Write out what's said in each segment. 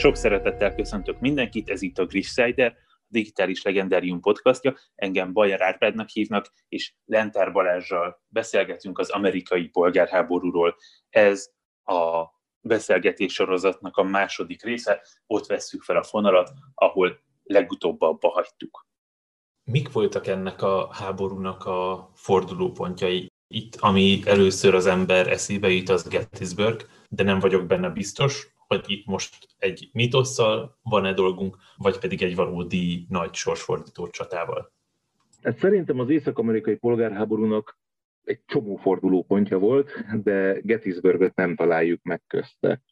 Sok szeretettel köszöntök mindenkit, ez itt a Grissider, a Digitális Legendárium podcastja. Engem Bajer Árpádnak hívnak, és Lentár Balázsral beszélgetünk az amerikai polgárháborúról. Ez a beszélgetés sorozatnak a második része, ott vesszük fel a fonalat, ahol legutóbb abba hagytuk. Mik voltak ennek a háborúnak a fordulópontjai? Itt, ami először az ember eszébe jut, az Gettysburg, de nem vagyok benne biztos, hogy itt most egy mitosszal van-e dolgunk, vagy pedig egy valódi nagy sorsfordító csatával? Hát szerintem az észak-amerikai polgárháborúnak egy csomó fordulópontja volt, de Gettysburgot nem találjuk meg közte.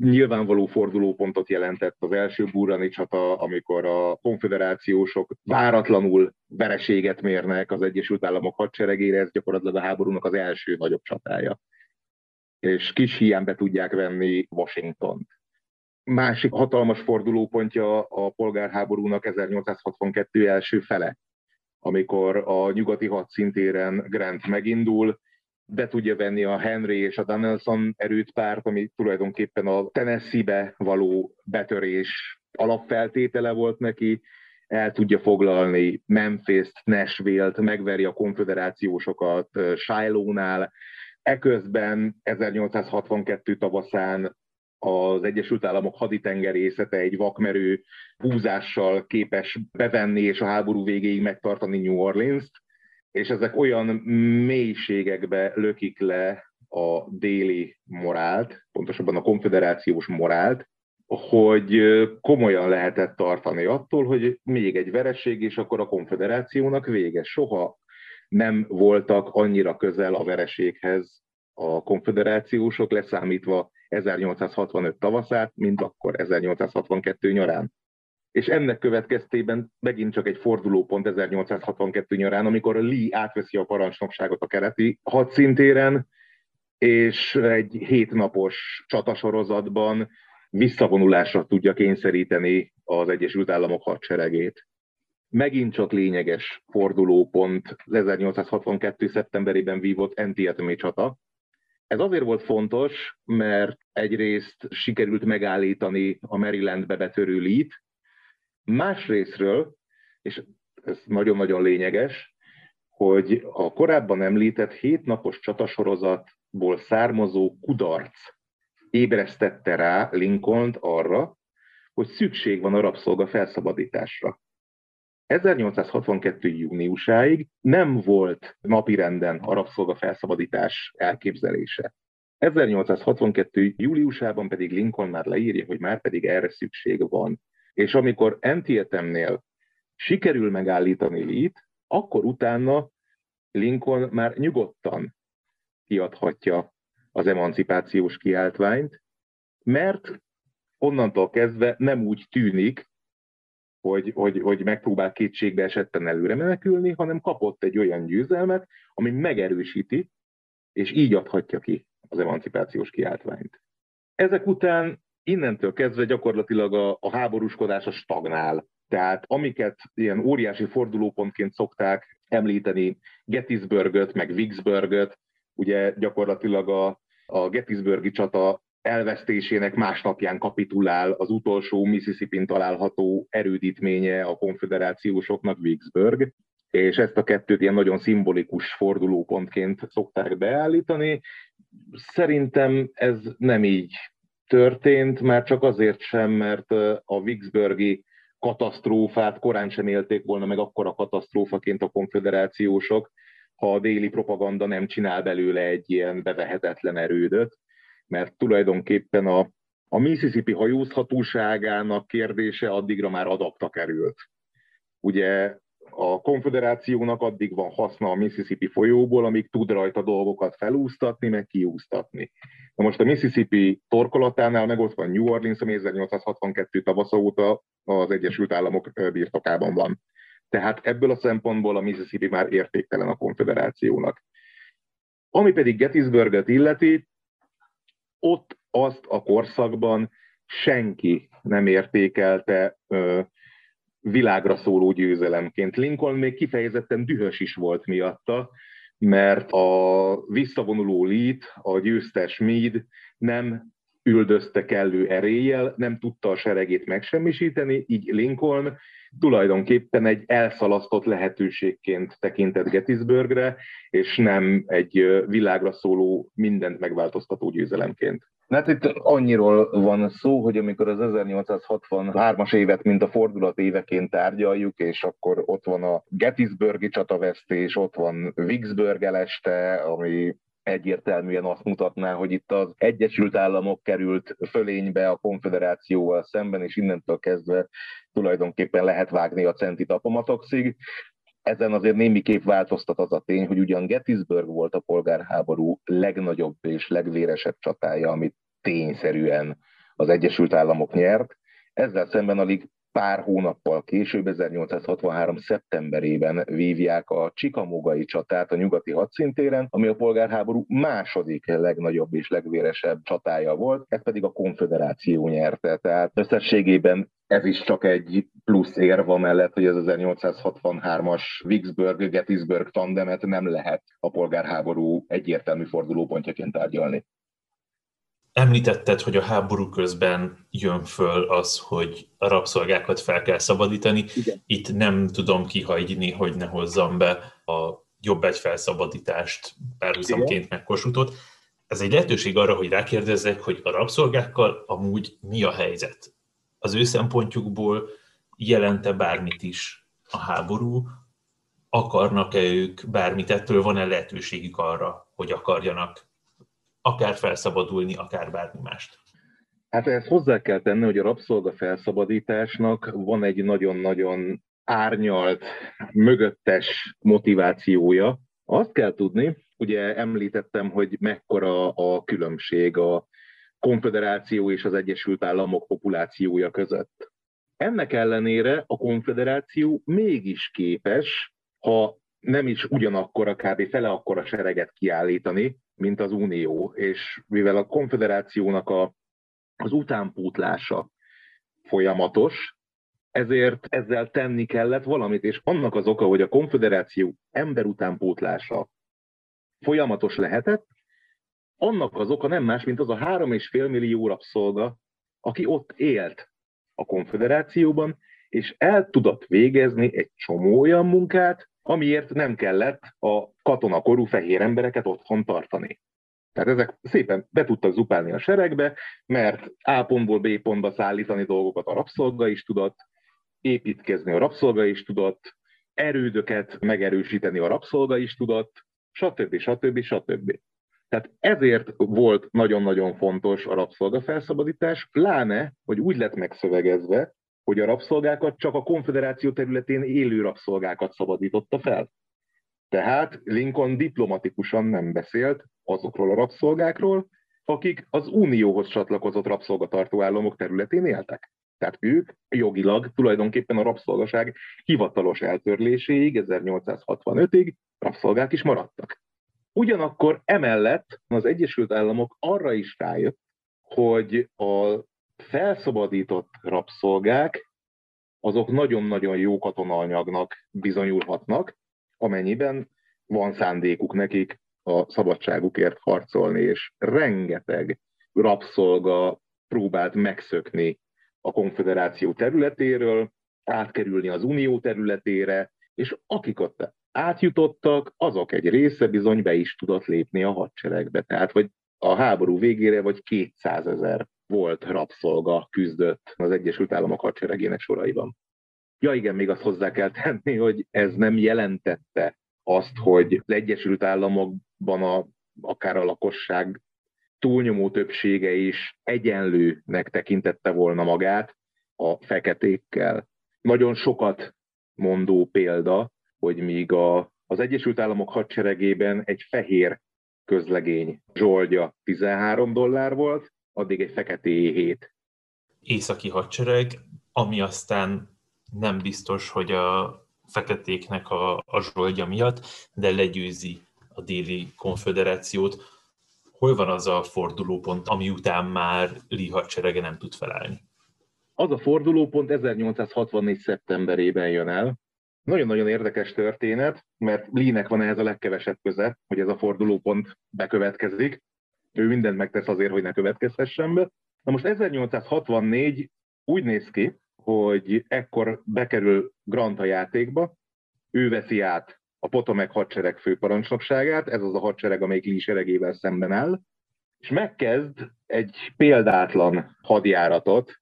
Nyilvánvaló fordulópontot jelentett az első burrani csata, amikor a konfederációsok váratlanul vereséget mérnek az Egyesült Államok hadseregére, ez gyakorlatilag a háborúnak az első nagyobb csatája és kis hiánybe tudják venni Washington. Másik hatalmas fordulópontja a polgárháborúnak 1862 első fele, amikor a nyugati hadszintéren Grant megindul, be tudja venni a Henry és a Donaldson erőt párt, ami tulajdonképpen a Tennessee-be való betörés alapfeltétele volt neki, el tudja foglalni Memphis-t, Nashville-t, megveri a konfederációsokat Shiloh-nál, Eközben 1862 tavaszán az Egyesült Államok haditengerészete egy vakmerő húzással képes bevenni és a háború végéig megtartani New Orleans-t, és ezek olyan mélységekbe lökik le a déli morált, pontosabban a konfederációs morált, hogy komolyan lehetett tartani attól, hogy még egy vereség, és akkor a konfederációnak vége. Soha nem voltak annyira közel a vereséghez a konfederációsok, leszámítva 1865 tavaszát, mint akkor 1862 nyarán. És ennek következtében megint csak egy fordulópont 1862 nyarán, amikor Lee átveszi a parancsnokságot a keleti hadszintéren, és egy hétnapos csatasorozatban visszavonulásra tudja kényszeríteni az Egyesült Államok hadseregét megint csak lényeges fordulópont az 1862. szeptemberében vívott Antietamé csata. Ez azért volt fontos, mert egyrészt sikerült megállítani a Marylandbe betörő lít, másrésztről, és ez nagyon-nagyon lényeges, hogy a korábban említett hétnapos csatasorozatból származó kudarc ébresztette rá Lincoln arra, hogy szükség van a rabszolga felszabadításra. 1862. júniusáig nem volt napirenden a rabszolga felszabadítás elképzelése. 1862. júliusában pedig Lincoln már leírja, hogy már pedig erre szükség van. És amikor Antietemnél sikerül megállítani Lee-t, akkor utána Lincoln már nyugodtan kiadhatja az emancipációs kiáltványt, mert onnantól kezdve nem úgy tűnik, hogy, hogy, hogy megpróbál kétségbe esetten előre menekülni, hanem kapott egy olyan győzelmet, ami megerősíti, és így adhatja ki az emancipációs kiáltványt. Ezek után innentől kezdve gyakorlatilag a, a háborúskodás a stagnál. Tehát amiket ilyen óriási fordulópontként szokták említeni, Gettysburgöt, meg Vicksburgöt, ugye gyakorlatilag a, a Gettysburgi csata elvesztésének másnapján kapitulál az utolsó Mississippi-n található erődítménye a konfederációsoknak, Vicksburg, és ezt a kettőt ilyen nagyon szimbolikus fordulópontként szokták beállítani. Szerintem ez nem így történt, már csak azért sem, mert a Vicksburgi katasztrófát korán sem élték volna meg akkora katasztrófaként a konfederációsok, ha a déli propaganda nem csinál belőle egy ilyen bevehetetlen erődöt mert tulajdonképpen a, a Mississippi hajózhatóságának kérdése addigra már adapta került. Ugye a konfederációnak addig van haszna a Mississippi folyóból, amíg tud rajta dolgokat felúsztatni, meg kiúsztatni. Na most a Mississippi torkolatánál meg ott van New Orleans, ami 1862 tavasza óta az Egyesült Államok birtokában van. Tehát ebből a szempontból a Mississippi már értéktelen a konfederációnak. Ami pedig Gettysburget illeti, ott azt a korszakban senki nem értékelte ö, világra szóló győzelemként. Lincoln még kifejezetten dühös is volt miatta, mert a visszavonuló Lee, a győztes Meade nem üldözte kellő eréllyel, nem tudta a seregét megsemmisíteni, így Lincoln tulajdonképpen egy elszalasztott lehetőségként tekintett Gettysburgre, és nem egy világra szóló, mindent megváltoztató győzelemként. Hát itt annyiról van szó, hogy amikor az 1863-as évet, mint a fordulat éveként tárgyaljuk, és akkor ott van a Gettysburgi csatavesztés, ott van Vicksburg eleste, ami egyértelműen azt mutatná, hogy itt az Egyesült Államok került fölénybe a konfederációval szemben, és innentől kezdve tulajdonképpen lehet vágni a centit apomatoxig. Ezen azért némiképp változtat az a tény, hogy ugyan Gettysburg volt a polgárháború legnagyobb és legvéresebb csatája, amit tényszerűen az Egyesült Államok nyert. Ezzel szemben alig pár hónappal később, 1863. szeptemberében vívják a Csikamogai csatát a nyugati hadszintéren, ami a polgárháború második legnagyobb és legvéresebb csatája volt, ez pedig a konfederáció nyerte. Tehát összességében ez is csak egy plusz érva mellett, hogy az 1863-as Vicksburg-Gettysburg tandemet nem lehet a polgárháború egyértelmű fordulópontjaként tárgyalni. Említetted, hogy a háború közben jön föl az, hogy a rabszolgákat fel kell szabadítani. Igen. Itt nem tudom kihagyni, hogy ne hozzam be a jobb egy felszabadítást párhuzamként meg Kossuthot. Ez egy lehetőség arra, hogy rákérdezzek, hogy a rabszolgákkal amúgy mi a helyzet? Az ő szempontjukból jelente bármit is a háború? Akarnak-e ők bármit ettől? Van-e lehetőségük arra, hogy akarjanak akár felszabadulni, akár bármi mást. Hát ezt hozzá kell tenni, hogy a rabszolga felszabadításnak van egy nagyon-nagyon árnyalt, mögöttes motivációja. Azt kell tudni, ugye említettem, hogy mekkora a különbség a konfederáció és az Egyesült Államok populációja között. Ennek ellenére a konfederáció mégis képes, ha nem is ugyanakkor, kb. fele akkora sereget kiállítani, mint az Unió, és mivel a konfederációnak a, az utánpótlása folyamatos, ezért ezzel tenni kellett valamit, és annak az oka, hogy a konfederáció ember utánpótlása folyamatos lehetett, annak az oka nem más, mint az a három és fél millió rabszolga, aki ott élt a konfederációban, és el tudott végezni egy csomó olyan munkát, amiért nem kellett a katonakorú fehér embereket otthon tartani. Tehát ezek szépen be tudtak zupálni a seregbe, mert A pontból B pontba szállítani dolgokat a rabszolga is tudott, építkezni a rabszolga is tudott, erődöket megerősíteni a rabszolga is tudott, stb. stb. stb. Tehát ezért volt nagyon-nagyon fontos a rabszolga felszabadítás, pláne, hogy úgy lett megszövegezve, hogy a rabszolgákat csak a konfederáció területén élő rabszolgákat szabadította fel. Tehát Lincoln diplomatikusan nem beszélt azokról a rabszolgákról, akik az Unióhoz csatlakozott rabszolgatartó államok területén éltek. Tehát ők jogilag tulajdonképpen a rabszolgaság hivatalos eltörléséig, 1865-ig rabszolgák is maradtak. Ugyanakkor emellett az Egyesült Államok arra is rájött, hogy a felszabadított rabszolgák azok nagyon-nagyon jó katonaanyagnak bizonyulhatnak, amennyiben van szándékuk nekik a szabadságukért harcolni, és rengeteg rabszolga próbált megszökni a konfederáció területéről, átkerülni az unió területére, és akik ott átjutottak, azok egy része bizony be is tudott lépni a hadseregbe. Tehát, vagy a háború végére vagy 200 ezer volt rabszolga küzdött az Egyesült Államok hadseregének soraiban. Ja igen, még azt hozzá kell tenni, hogy ez nem jelentette azt, hogy az Egyesült Államokban a, akár a lakosság túlnyomó többsége is egyenlőnek tekintette volna magát a feketékkel. Nagyon sokat mondó példa, hogy míg a, az Egyesült Államok hadseregében egy fehér közlegény zsoldja 13 dollár volt, addig egy fekete hét. Északi hadsereg, ami aztán nem biztos, hogy a feketéknek a, a zsoldja miatt, de legyőzi a déli konfederációt. Hol van az a fordulópont, ami után már Lee hadserege nem tud felállni? Az a fordulópont 1864. szeptemberében jön el. Nagyon-nagyon érdekes történet, mert Lee-nek van ehhez a legkevesebb köze, hogy ez a fordulópont bekövetkezik ő mindent megtesz azért, hogy ne következhessen be. Na most 1864 úgy néz ki, hogy ekkor bekerül Grant a játékba, ő veszi át a Potomac hadsereg főparancsnokságát, ez az a hadsereg, amelyik Lee seregével szemben áll, és megkezd egy példátlan hadjáratot,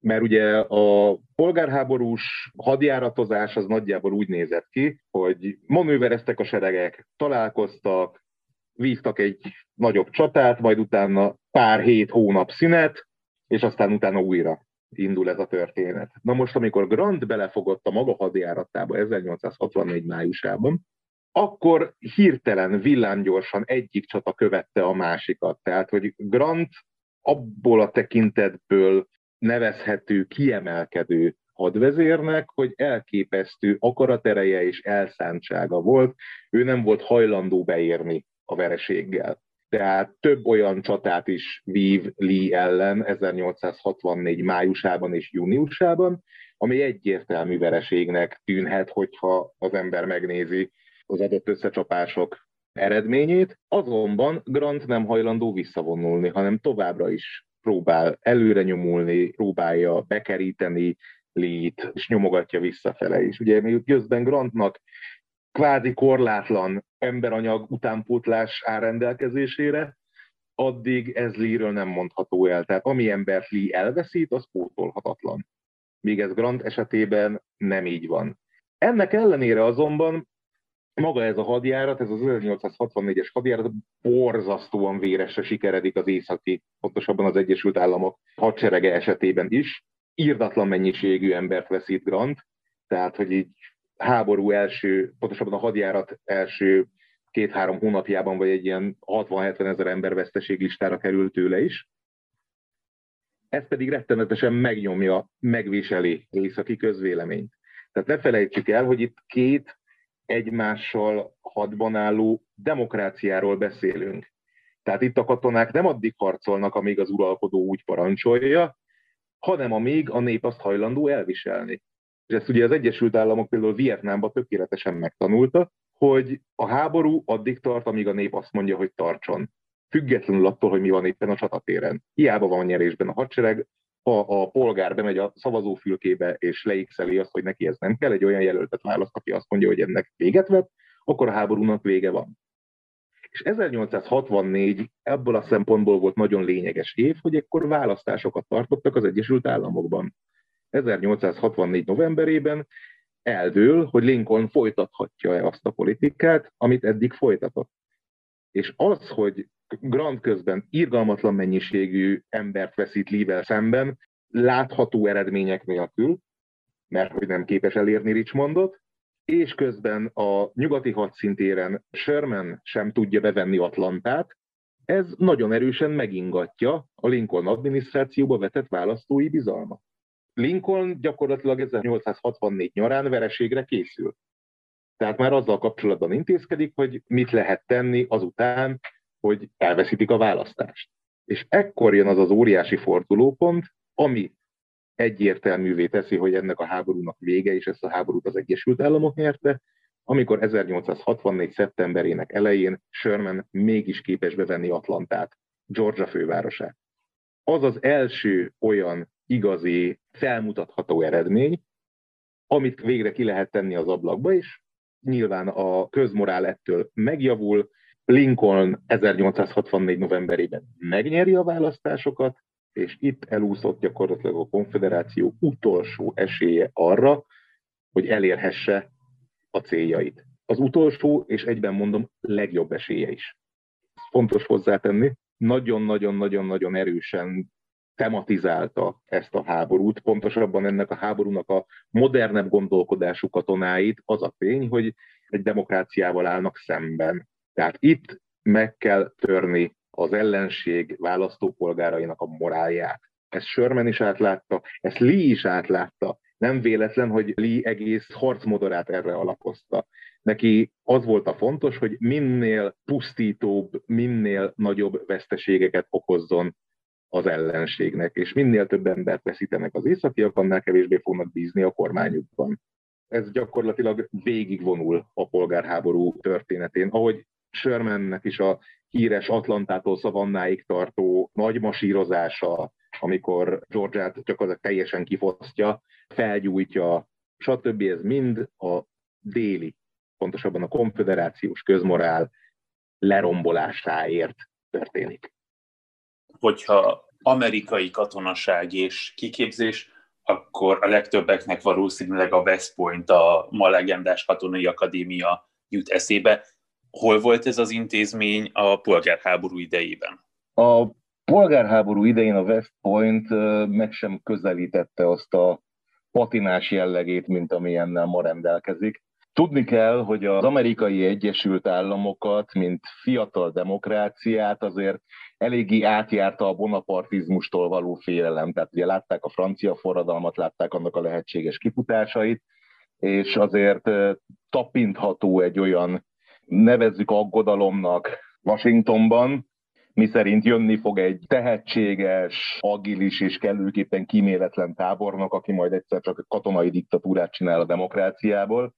mert ugye a polgárháborús hadjáratozás az nagyjából úgy nézett ki, hogy manővereztek a seregek, találkoztak, vívtak egy nagyobb csatát, majd utána pár hét hónap szünet, és aztán utána újra indul ez a történet. Na most, amikor Grant belefogott a maga hadjáratába 1864 májusában, akkor hirtelen, villámgyorsan egyik csata követte a másikat. Tehát, hogy Grant abból a tekintetből nevezhető kiemelkedő hadvezérnek, hogy elképesztő akaratereje és elszántsága volt, ő nem volt hajlandó beérni a vereséggel. Tehát több olyan csatát is vív Lee ellen 1864 májusában és júniusában, ami egyértelmű vereségnek tűnhet, hogyha az ember megnézi az adott összecsapások eredményét. Azonban Grant nem hajlandó visszavonulni, hanem továbbra is próbál előre nyomulni, próbálja bekeríteni Lee-t, és nyomogatja visszafele is. Ugye még közben Grantnak kvázi korlátlan emberanyag utánpótlás áll rendelkezésére, addig ez Lee-ről nem mondható el. Tehát ami embert Lee elveszít, az pótolhatatlan. Míg ez Grant esetében nem így van. Ennek ellenére azonban maga ez a hadjárat, ez az 1864-es hadjárat borzasztóan véresre sikeredik az északi, pontosabban az Egyesült Államok hadserege esetében is. Írdatlan mennyiségű embert veszít Grant, tehát hogy így háború első, pontosabban a hadjárat első két-három hónapjában, vagy egy ilyen 60-70 ezer ember veszteséglistára került tőle is. Ez pedig rettenetesen megnyomja, megviseli északi közvéleményt. Tehát ne felejtsük el, hogy itt két egymással hadban álló demokráciáról beszélünk. Tehát itt a katonák nem addig harcolnak, amíg az uralkodó úgy parancsolja, hanem amíg a nép azt hajlandó elviselni. És ezt ugye az Egyesült Államok például Vietnámban tökéletesen megtanulta, hogy a háború addig tart, amíg a nép azt mondja, hogy tartson. Függetlenül attól, hogy mi van éppen a csatatéren. Hiába van nyerésben a hadsereg, ha a polgár bemegy a szavazófülkébe és leixeli azt, hogy neki ez nem kell, egy olyan jelöltet választ, aki azt mondja, hogy ennek véget vet, akkor a háborúnak vége van. És 1864 ebből a szempontból volt nagyon lényeges év, hogy ekkor választásokat tartottak az Egyesült Államokban. 1864 novemberében eldől, hogy Lincoln folytathatja-e azt a politikát, amit eddig folytatott. És az, hogy Grant közben irgalmatlan mennyiségű embert veszít Lee-vel szemben, látható eredmények nélkül, mert hogy nem képes elérni Richmondot, és közben a nyugati hadszintéren Sherman sem tudja bevenni Atlantát, ez nagyon erősen megingatja a Lincoln adminisztrációba vetett választói bizalmat. Lincoln gyakorlatilag 1864 nyarán vereségre készül. Tehát már azzal kapcsolatban intézkedik, hogy mit lehet tenni azután, hogy elveszítik a választást. És ekkor jön az az óriási fordulópont, ami egyértelművé teszi, hogy ennek a háborúnak vége, és ezt a háborút az Egyesült Államok nyerte, amikor 1864. szeptemberének elején Sherman mégis képes bevenni Atlantát, Georgia fővárosát. Az az első olyan igazi, felmutatható eredmény, amit végre ki lehet tenni az ablakba, és nyilván a közmorál ettől megjavul, Lincoln 1864. novemberében megnyeri a választásokat, és itt elúszott gyakorlatilag a konfederáció utolsó esélye arra, hogy elérhesse a céljait. Az utolsó, és egyben mondom, legjobb esélye is. Fontos hozzátenni, nagyon-nagyon-nagyon-nagyon erősen tematizálta ezt a háborút, pontosabban ennek a háborúnak a modernebb gondolkodású katonáit az a tény, hogy egy demokráciával állnak szemben. Tehát itt meg kell törni az ellenség választópolgárainak a morálját. Ezt Sherman is átlátta, ezt Lee is átlátta. Nem véletlen, hogy Lee egész harcmodorát erre alapozta. Neki az volt a fontos, hogy minél pusztítóbb, minél nagyobb veszteségeket okozzon az ellenségnek, és minél több embert veszítenek az északiak, annál kevésbé fognak bízni a kormányukban. Ez gyakorlatilag végigvonul a polgárháború történetén. Ahogy Shermannek is a híres Atlantától Szavannáig tartó nagy masírozása, amikor Georgiát csak teljesen kifosztja, felgyújtja, stb. Ez mind a déli, pontosabban a konfederációs közmorál lerombolásáért történik. Hogyha amerikai katonaság és kiképzés, akkor a legtöbbeknek valószínűleg a West Point, a ma legendás katonai akadémia jut eszébe. Hol volt ez az intézmény a polgárháború idejében? A polgárháború idején a West Point meg sem közelítette azt a patinás jellegét, mint amilyennel ma rendelkezik. Tudni kell, hogy az amerikai Egyesült Államokat, mint fiatal demokráciát azért eléggé átjárta a bonapartizmustól való félelem. Tehát ugye látták a francia forradalmat, látták annak a lehetséges kifutásait, és azért tapintható egy olyan, nevezzük aggodalomnak Washingtonban, mi szerint jönni fog egy tehetséges, agilis és kellőképpen kíméletlen tábornok, aki majd egyszer csak katonai diktatúrát csinál a demokráciából.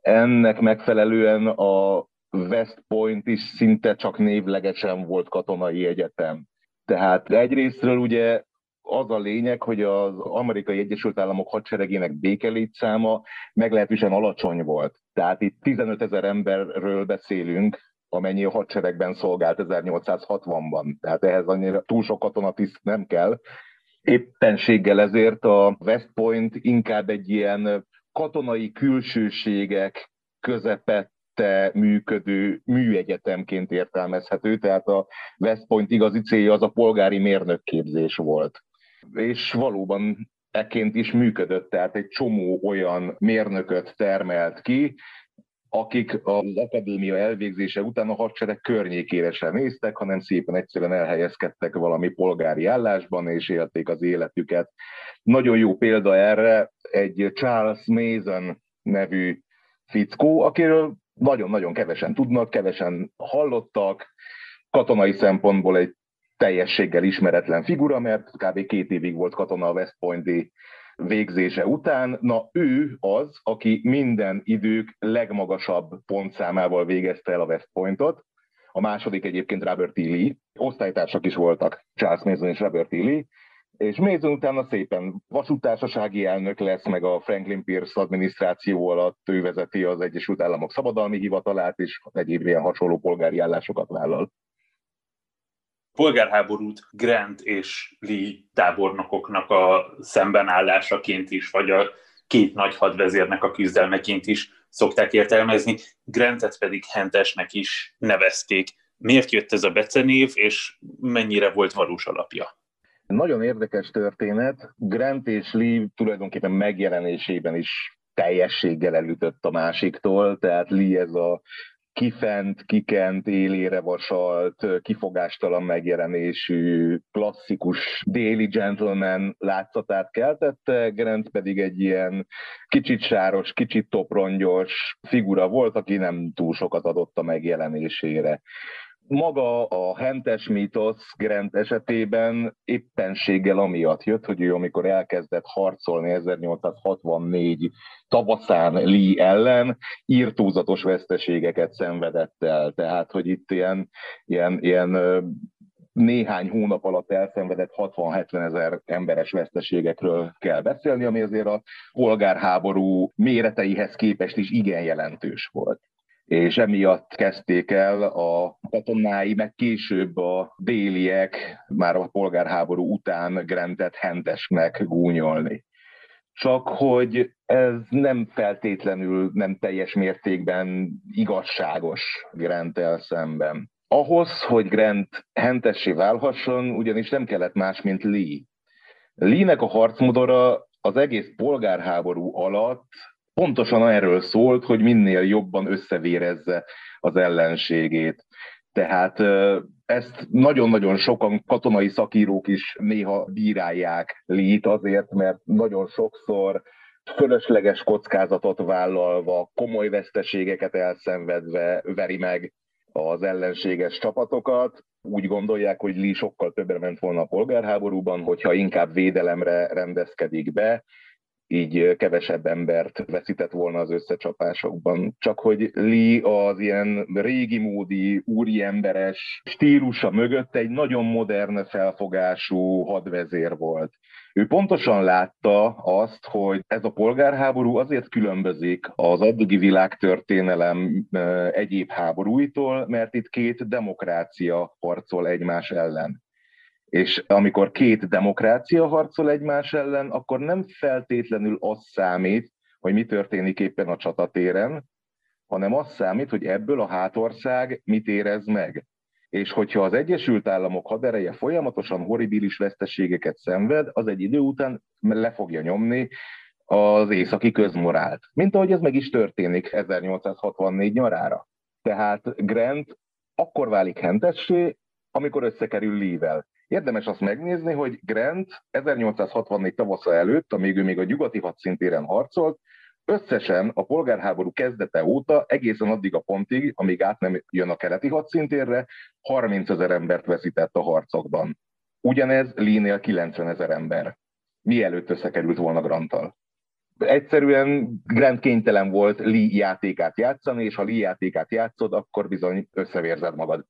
Ennek megfelelően a West Point is szinte csak névlegesen volt katonai egyetem. Tehát egyrésztről ugye az a lényeg, hogy az amerikai Egyesült Államok hadseregének békelétszáma meglehetősen alacsony volt. Tehát itt 15 ezer emberről beszélünk, amennyi a hadseregben szolgált 1860-ban. Tehát ehhez annyira túl sok katonatiszt nem kell. Éppenséggel ezért a West Point inkább egy ilyen katonai külsőségek közepette működő műegyetemként értelmezhető, tehát a West Point igazi célja az a polgári mérnökképzés volt. És valóban ekként is működött, tehát egy csomó olyan mérnököt termelt ki, akik az akadémia elvégzése után a hadsereg környékére sem néztek, hanem szépen egyszerűen elhelyezkedtek valami polgári állásban, és élték az életüket. Nagyon jó példa erre egy Charles Mason nevű fickó, akiről nagyon-nagyon kevesen tudnak, kevesen hallottak, katonai szempontból egy teljességgel ismeretlen figura, mert kb. két évig volt katona a West Pointi végzése után. Na ő az, aki minden idők legmagasabb pontszámával végezte el a West Pointot. A második egyébként Robert E. Lee. Osztálytársak is voltak, Charles Mason és Robert E. Lee. És Mason utána szépen vasútársasági elnök lesz, meg a Franklin Pierce adminisztráció alatt ő vezeti az Egyesült Államok Szabadalmi Hivatalát, és egyéb ilyen hasonló polgári állásokat vállal polgárháborút Grant és Lee tábornokoknak a szembenállásaként is, vagy a két nagy hadvezérnek a küzdelmeként is szokták értelmezni, Grantet pedig Hentesnek is nevezték. Miért jött ez a becenév, és mennyire volt valós alapja? Nagyon érdekes történet. Grant és Lee tulajdonképpen megjelenésében is teljességgel elütött a másiktól, tehát Lee ez a kifent, kikent, élére vasalt, kifogástalan megjelenésű, klasszikus déli gentleman látszatát keltette, Grant pedig egy ilyen kicsit sáros, kicsit toprongyos figura volt, aki nem túl sokat adott a megjelenésére maga a hentes mítosz Grant esetében éppenséggel amiatt jött, hogy ő amikor elkezdett harcolni 1864 tavaszán Lee ellen, írtózatos veszteségeket szenvedett el. Tehát, hogy itt ilyen, ilyen, ilyen néhány hónap alatt elszenvedett 60-70 ezer emberes veszteségekről kell beszélni, ami azért a polgárháború méreteihez képest is igen jelentős volt és emiatt kezdték el a katonái, meg később a déliek már a polgárháború után Grantet Hentesnek gúnyolni. Csak hogy ez nem feltétlenül nem teljes mértékben igazságos Grantel szemben. Ahhoz, hogy Grant hentessé válhasson, ugyanis nem kellett más, mint Lee. Lee-nek a harcmodora az egész polgárháború alatt pontosan erről szólt, hogy minél jobban összevérezze az ellenségét. Tehát ezt nagyon-nagyon sokan katonai szakírók is néha bírálják lít azért, mert nagyon sokszor fölösleges kockázatot vállalva, komoly veszteségeket elszenvedve veri meg az ellenséges csapatokat. Úgy gondolják, hogy Lee sokkal többre ment volna a polgárháborúban, hogyha inkább védelemre rendezkedik be, így kevesebb embert veszített volna az összecsapásokban. Csak hogy Lee az ilyen régi módi, úriemberes stílusa mögött egy nagyon modern felfogású hadvezér volt. Ő pontosan látta azt, hogy ez a polgárháború azért különbözik az addigi világtörténelem egyéb háborúitól, mert itt két demokrácia harcol egymás ellen. És amikor két demokrácia harcol egymás ellen, akkor nem feltétlenül az számít, hogy mi történik éppen a csatatéren, hanem az számít, hogy ebből a hátország mit érez meg. És hogyha az Egyesült Államok hadereje folyamatosan horribilis veszteségeket szenved, az egy idő után le fogja nyomni az északi közmorált. Mint ahogy ez meg is történik 1864 nyarára. Tehát Grant akkor válik hentessé, amikor összekerül Lee-vel. Érdemes azt megnézni, hogy Grant 1864 tavasza előtt, amíg ő még a nyugati hadszintéren harcolt, összesen a polgárháború kezdete óta, egészen addig a pontig, amíg át nem jön a keleti hadszintérre, 30 ezer embert veszített a harcokban. Ugyanez Lee-nél 90 ezer ember. Mielőtt összekerült volna Granttal. Egyszerűen Grant kénytelen volt Lee játékát játszani, és ha Lee játékát játszod, akkor bizony összevérzed magad.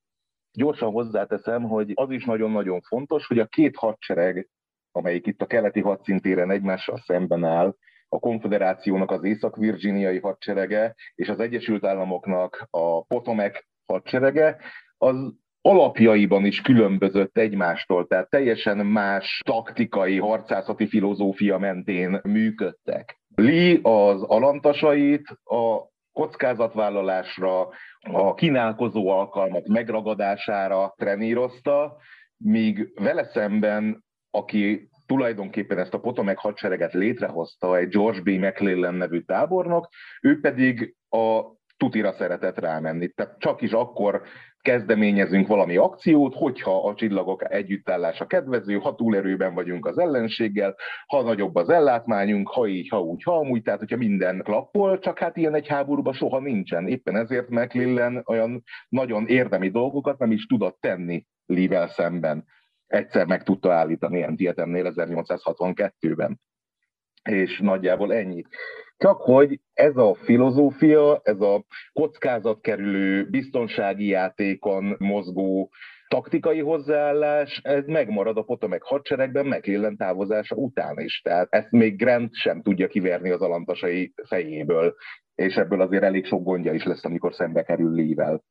Gyorsan hozzáteszem, hogy az is nagyon-nagyon fontos, hogy a két hadsereg, amelyik itt a keleti hadszintéren egymással szemben áll, a konfederációnak az észak-virginiai hadserege és az Egyesült Államoknak a Potomac hadserege, az alapjaiban is különbözött egymástól, tehát teljesen más taktikai, harcászati filozófia mentén működtek. Lee az alantasait a kockázatvállalásra, a kínálkozó alkalmak megragadására trenírozta, míg vele szemben, aki tulajdonképpen ezt a Potomac hadsereget létrehozta egy George B. McClellan nevű tábornok, ő pedig a tutira szeretett rámenni. Tehát csak is akkor kezdeményezünk valami akciót, hogyha a csillagok együttállása kedvező, ha túlerőben vagyunk az ellenséggel, ha nagyobb az ellátmányunk, ha így, ha úgy, ha amúgy, tehát hogyha minden klappol, csak hát ilyen egy háborúban soha nincsen. Éppen ezért McClellan olyan nagyon érdemi dolgokat nem is tudott tenni Lee-vel szemben. Egyszer meg tudta állítani Antietemnél 1862-ben. És nagyjából ennyi. Csak hogy ez a filozófia, ez a kockázatkerülő, biztonsági játékon mozgó taktikai hozzáállás, ez megmarad a Potomac hadseregben megéllen távozása után is. Tehát ezt még Grant sem tudja kiverni az alantasai fejéből, és ebből azért elég sok gondja is lesz, amikor szembe kerül Lee-vel.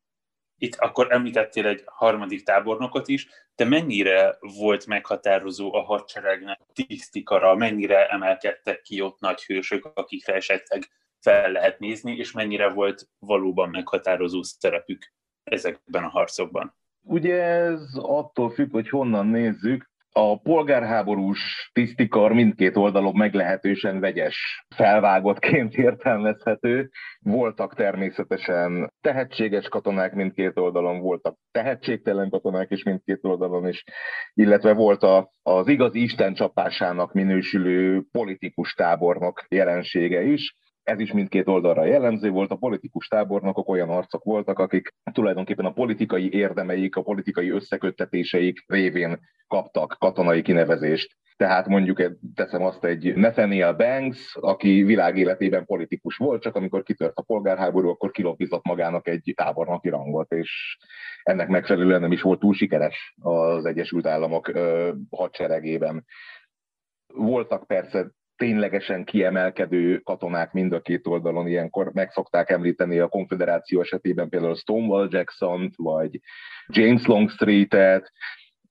Itt akkor említettél egy harmadik tábornokot is, de mennyire volt meghatározó a hadseregnek tisztikara, mennyire emelkedtek ki ott nagy hősök, akikre esetleg fel lehet nézni, és mennyire volt valóban meghatározó szerepük ezekben a harcokban? Ugye ez attól függ, hogy honnan nézzük a polgárháborús tisztikar mindkét oldalon meglehetősen vegyes felvágottként értelmezhető. Voltak természetesen tehetséges katonák mindkét oldalon, voltak tehetségtelen katonák is mindkét oldalon is, illetve volt a, az igazi Isten csapásának minősülő politikus tábornok jelensége is ez is mindkét oldalra jellemző volt, a politikus tábornokok olyan arcok voltak, akik tulajdonképpen a politikai érdemeik, a politikai összeköttetéseik révén kaptak katonai kinevezést. Tehát mondjuk teszem azt egy Nathaniel Banks, aki világéletében politikus volt, csak amikor kitört a polgárháború, akkor kiloppizott magának egy tábornoki rangot, és ennek megfelelően nem is volt túl sikeres az Egyesült Államok hadseregében. Voltak persze ténylegesen kiemelkedő katonák mind a két oldalon ilyenkor meg szokták említeni a konfederáció esetében például Stonewall Jackson-t, vagy James Longstreet-et,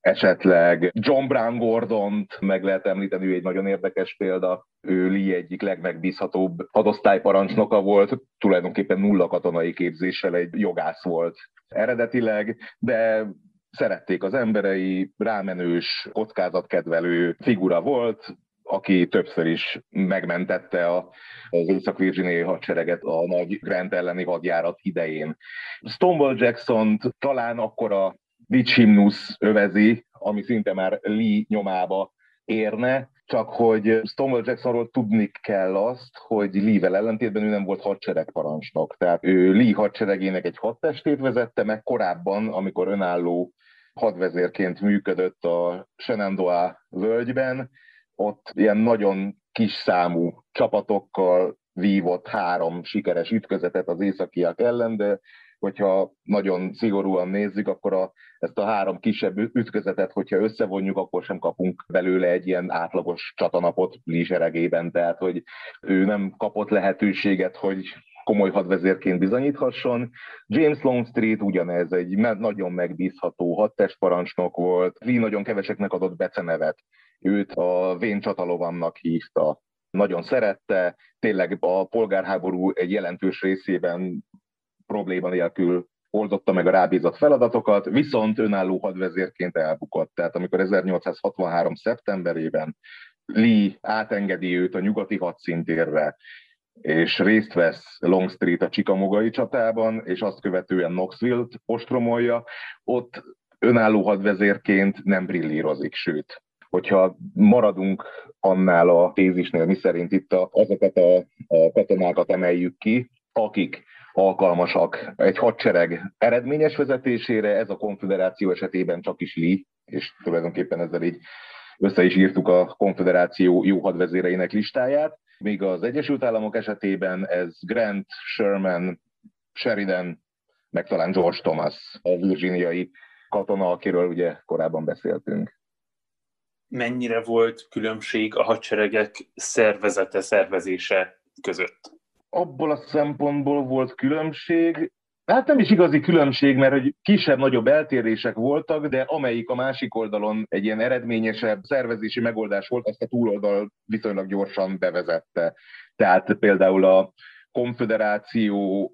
esetleg John Brown Gordon-t meg lehet említeni, ő egy nagyon érdekes példa. Ő Lee egyik legmegbízhatóbb adosztályparancsnoka volt, tulajdonképpen nulla katonai képzéssel egy jogász volt eredetileg, de szerették az emberei, rámenős, kockázatkedvelő figura volt, aki többször is megmentette a, az észak-virginiai hadsereget a nagy Grant elleni hadjárat idején. Stonewall jackson talán akkor a dicsimnusz övezi, ami szinte már Lee nyomába érne, csak hogy Stonewall Jacksonról tudni kell azt, hogy Lee-vel ellentétben ő nem volt hadseregparancsnok. Tehát ő Lee hadseregének egy hadtestét vezette meg korábban, amikor önálló hadvezérként működött a Shenandoah völgyben, ott ilyen nagyon kis számú csapatokkal vívott három sikeres ütközetet az északiak ellen, de hogyha nagyon szigorúan nézzük, akkor a, ezt a három kisebb ütközetet, hogyha összevonjuk, akkor sem kapunk belőle egy ilyen átlagos csatanapot lízseregében, tehát hogy ő nem kapott lehetőséget, hogy komoly hadvezérként bizonyíthasson. James Longstreet ugyanez egy nagyon megbízható hadtestparancsnok volt, Lee nagyon keveseknek adott becenevet, őt a Vén Csatalovannak hívta, nagyon szerette, tényleg a polgárháború egy jelentős részében probléma nélkül oldotta meg a rábízott feladatokat, viszont önálló hadvezérként elbukott. Tehát amikor 1863. szeptemberében Lee átengedi őt a nyugati hadszintérre, és részt vesz Longstreet a Csikamogai csatában, és azt követően Knoxville-t ostromolja, ott önálló hadvezérként nem brillírozik, sőt, hogyha maradunk annál a tézisnél, miszerint itt a, azokat a, a katonákat emeljük ki, akik alkalmasak egy hadsereg eredményes vezetésére, ez a konfederáció esetében csak is Lee, és tulajdonképpen ezzel így össze is írtuk a konfederáció jó hadvezéreinek listáját, míg az Egyesült Államok esetében ez Grant, Sherman, Sheridan, meg talán George Thomas, a virginiai katona, akiről ugye korábban beszéltünk. Mennyire volt különbség a hadseregek szervezete, szervezése között? abból a szempontból volt különbség, Hát nem is igazi különbség, mert hogy kisebb-nagyobb eltérések voltak, de amelyik a másik oldalon egy ilyen eredményesebb szervezési megoldás volt, azt a túloldal viszonylag gyorsan bevezette. Tehát például a konfederáció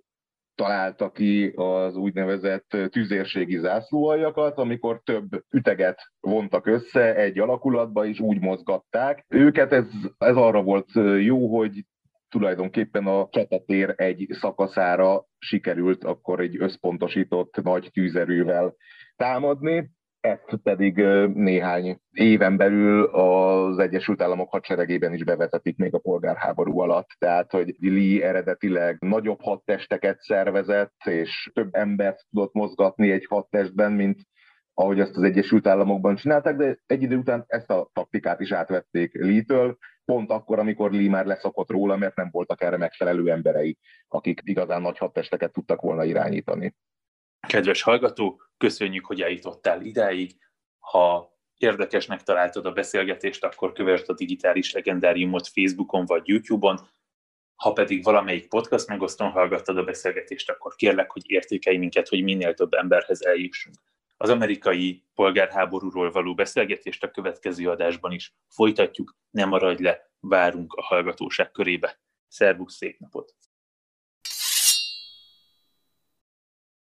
találta ki az úgynevezett tüzérségi zászlóaljakat, amikor több üteget vontak össze egy alakulatba, és úgy mozgatták. Őket ez, ez arra volt jó, hogy tulajdonképpen a csatatér egy szakaszára sikerült akkor egy összpontosított nagy tűzerővel támadni, ezt pedig néhány éven belül az Egyesült Államok hadseregében is bevezetik még a polgárháború alatt. Tehát, hogy Lee eredetileg nagyobb hadtesteket szervezett, és több embert tudott mozgatni egy hadtestben, mint ahogy azt az Egyesült Államokban csinálták, de egy idő után ezt a taktikát is átvették Lee-től, pont akkor, amikor Lee már leszokott róla, mert nem voltak erre megfelelő emberei, akik igazán nagy hadtesteket tudtak volna irányítani. Kedves hallgató, köszönjük, hogy eljutottál idáig. Ha érdekesnek találtad a beszélgetést, akkor kövesd a digitális legendáriumot Facebookon vagy YouTube-on. Ha pedig valamelyik podcast megosztón hallgattad a beszélgetést, akkor kérlek, hogy értékelj minket, hogy minél több emberhez eljussunk. Az amerikai polgárháborúról való beszélgetést a következő adásban is folytatjuk, ne maradj le, várunk a hallgatóság körébe. Szervusz, szép napot!